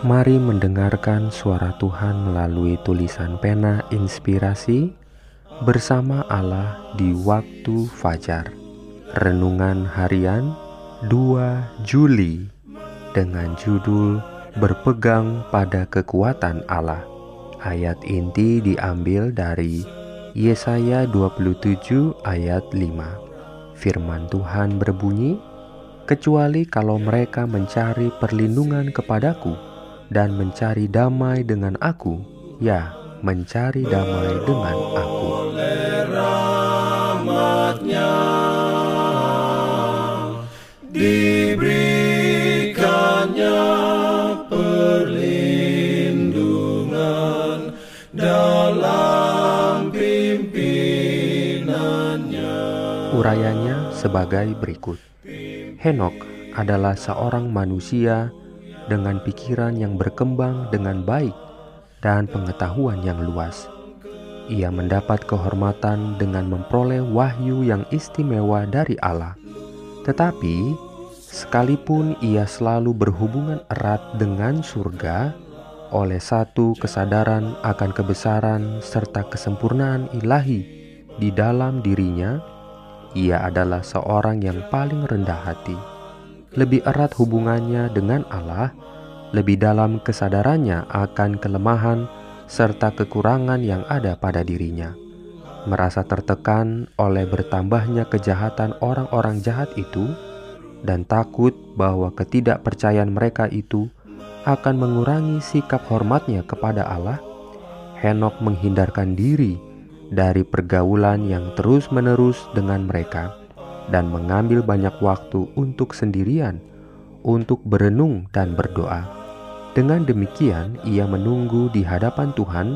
Mari mendengarkan suara Tuhan melalui tulisan pena inspirasi bersama Allah di waktu fajar. Renungan harian 2 Juli dengan judul Berpegang pada kekuatan Allah. Ayat inti diambil dari Yesaya 27 ayat 5. Firman Tuhan berbunyi, "Kecuali kalau mereka mencari perlindungan kepadaku, dan mencari damai dengan aku, ya, mencari damai dengan aku. Diberikannya perlindungan dalam pimpinannya. Urayanya sebagai berikut. Henok adalah seorang manusia dengan pikiran yang berkembang dengan baik dan pengetahuan yang luas. Ia mendapat kehormatan dengan memperoleh wahyu yang istimewa dari Allah. Tetapi, sekalipun ia selalu berhubungan erat dengan surga oleh satu kesadaran akan kebesaran serta kesempurnaan ilahi di dalam dirinya, ia adalah seorang yang paling rendah hati lebih erat hubungannya dengan Allah, lebih dalam kesadarannya akan kelemahan serta kekurangan yang ada pada dirinya. Merasa tertekan oleh bertambahnya kejahatan orang-orang jahat itu, dan takut bahwa ketidakpercayaan mereka itu akan mengurangi sikap hormatnya kepada Allah, Henok menghindarkan diri dari pergaulan yang terus-menerus dengan mereka dan mengambil banyak waktu untuk sendirian, untuk berenung dan berdoa. Dengan demikian, ia menunggu di hadapan Tuhan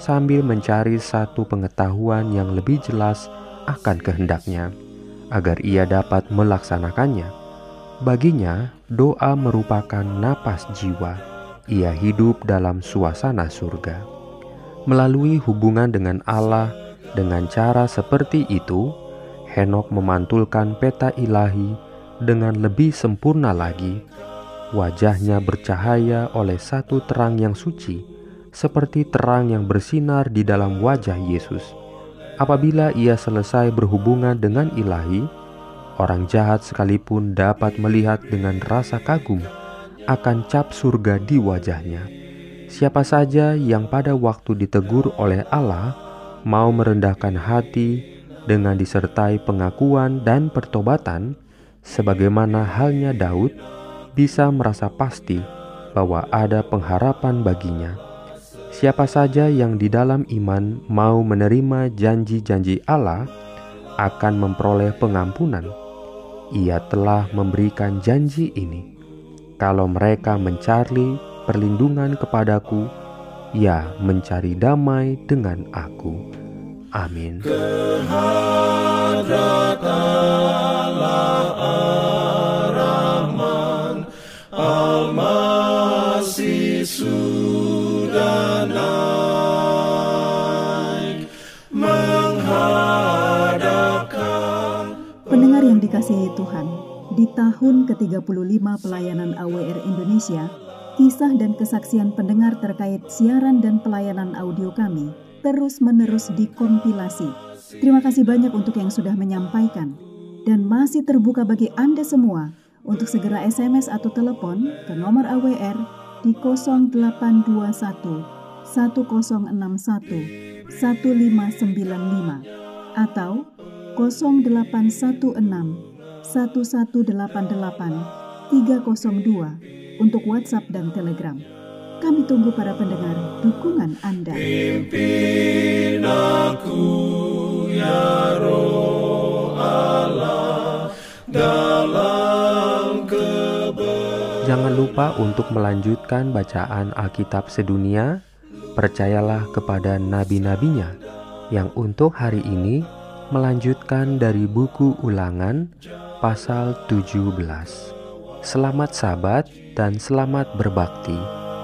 sambil mencari satu pengetahuan yang lebih jelas akan kehendaknya, agar ia dapat melaksanakannya. Baginya, doa merupakan napas jiwa. Ia hidup dalam suasana surga. Melalui hubungan dengan Allah, dengan cara seperti itu, Henok memantulkan peta ilahi dengan lebih sempurna lagi. Wajahnya bercahaya oleh satu terang yang suci, seperti terang yang bersinar di dalam wajah Yesus. Apabila ia selesai berhubungan dengan ilahi, orang jahat sekalipun dapat melihat dengan rasa kagum akan cap surga di wajahnya. Siapa saja yang pada waktu ditegur oleh Allah mau merendahkan hati dengan disertai pengakuan dan pertobatan, sebagaimana halnya Daud, bisa merasa pasti bahwa ada pengharapan baginya. Siapa saja yang di dalam iman mau menerima janji-janji Allah akan memperoleh pengampunan. Ia telah memberikan janji ini. Kalau mereka mencari perlindungan kepadaku, ya mencari damai dengan aku. Amin. Pendengar yang dikasihi Tuhan, di tahun ke-35 pelayanan AWR Indonesia, kisah dan kesaksian pendengar terkait siaran dan pelayanan audio kami terus-menerus dikompilasi. Terima kasih banyak untuk yang sudah menyampaikan dan masih terbuka bagi Anda semua untuk segera SMS atau telepon ke nomor AWR di 0821 1061 1595 atau 0816 1188 302 untuk WhatsApp dan Telegram. Kami tunggu para pendengar dukungan Anda. Pimpin aku ya roh Allah dalam Jangan lupa lupa untuk melanjutkan bacaan Alkitab sedunia, percayalah kepada nabi-nabinya yang untuk hari ini melanjutkan dari buku Ulangan pasal 17. Selamat sabat dan selamat berbakti.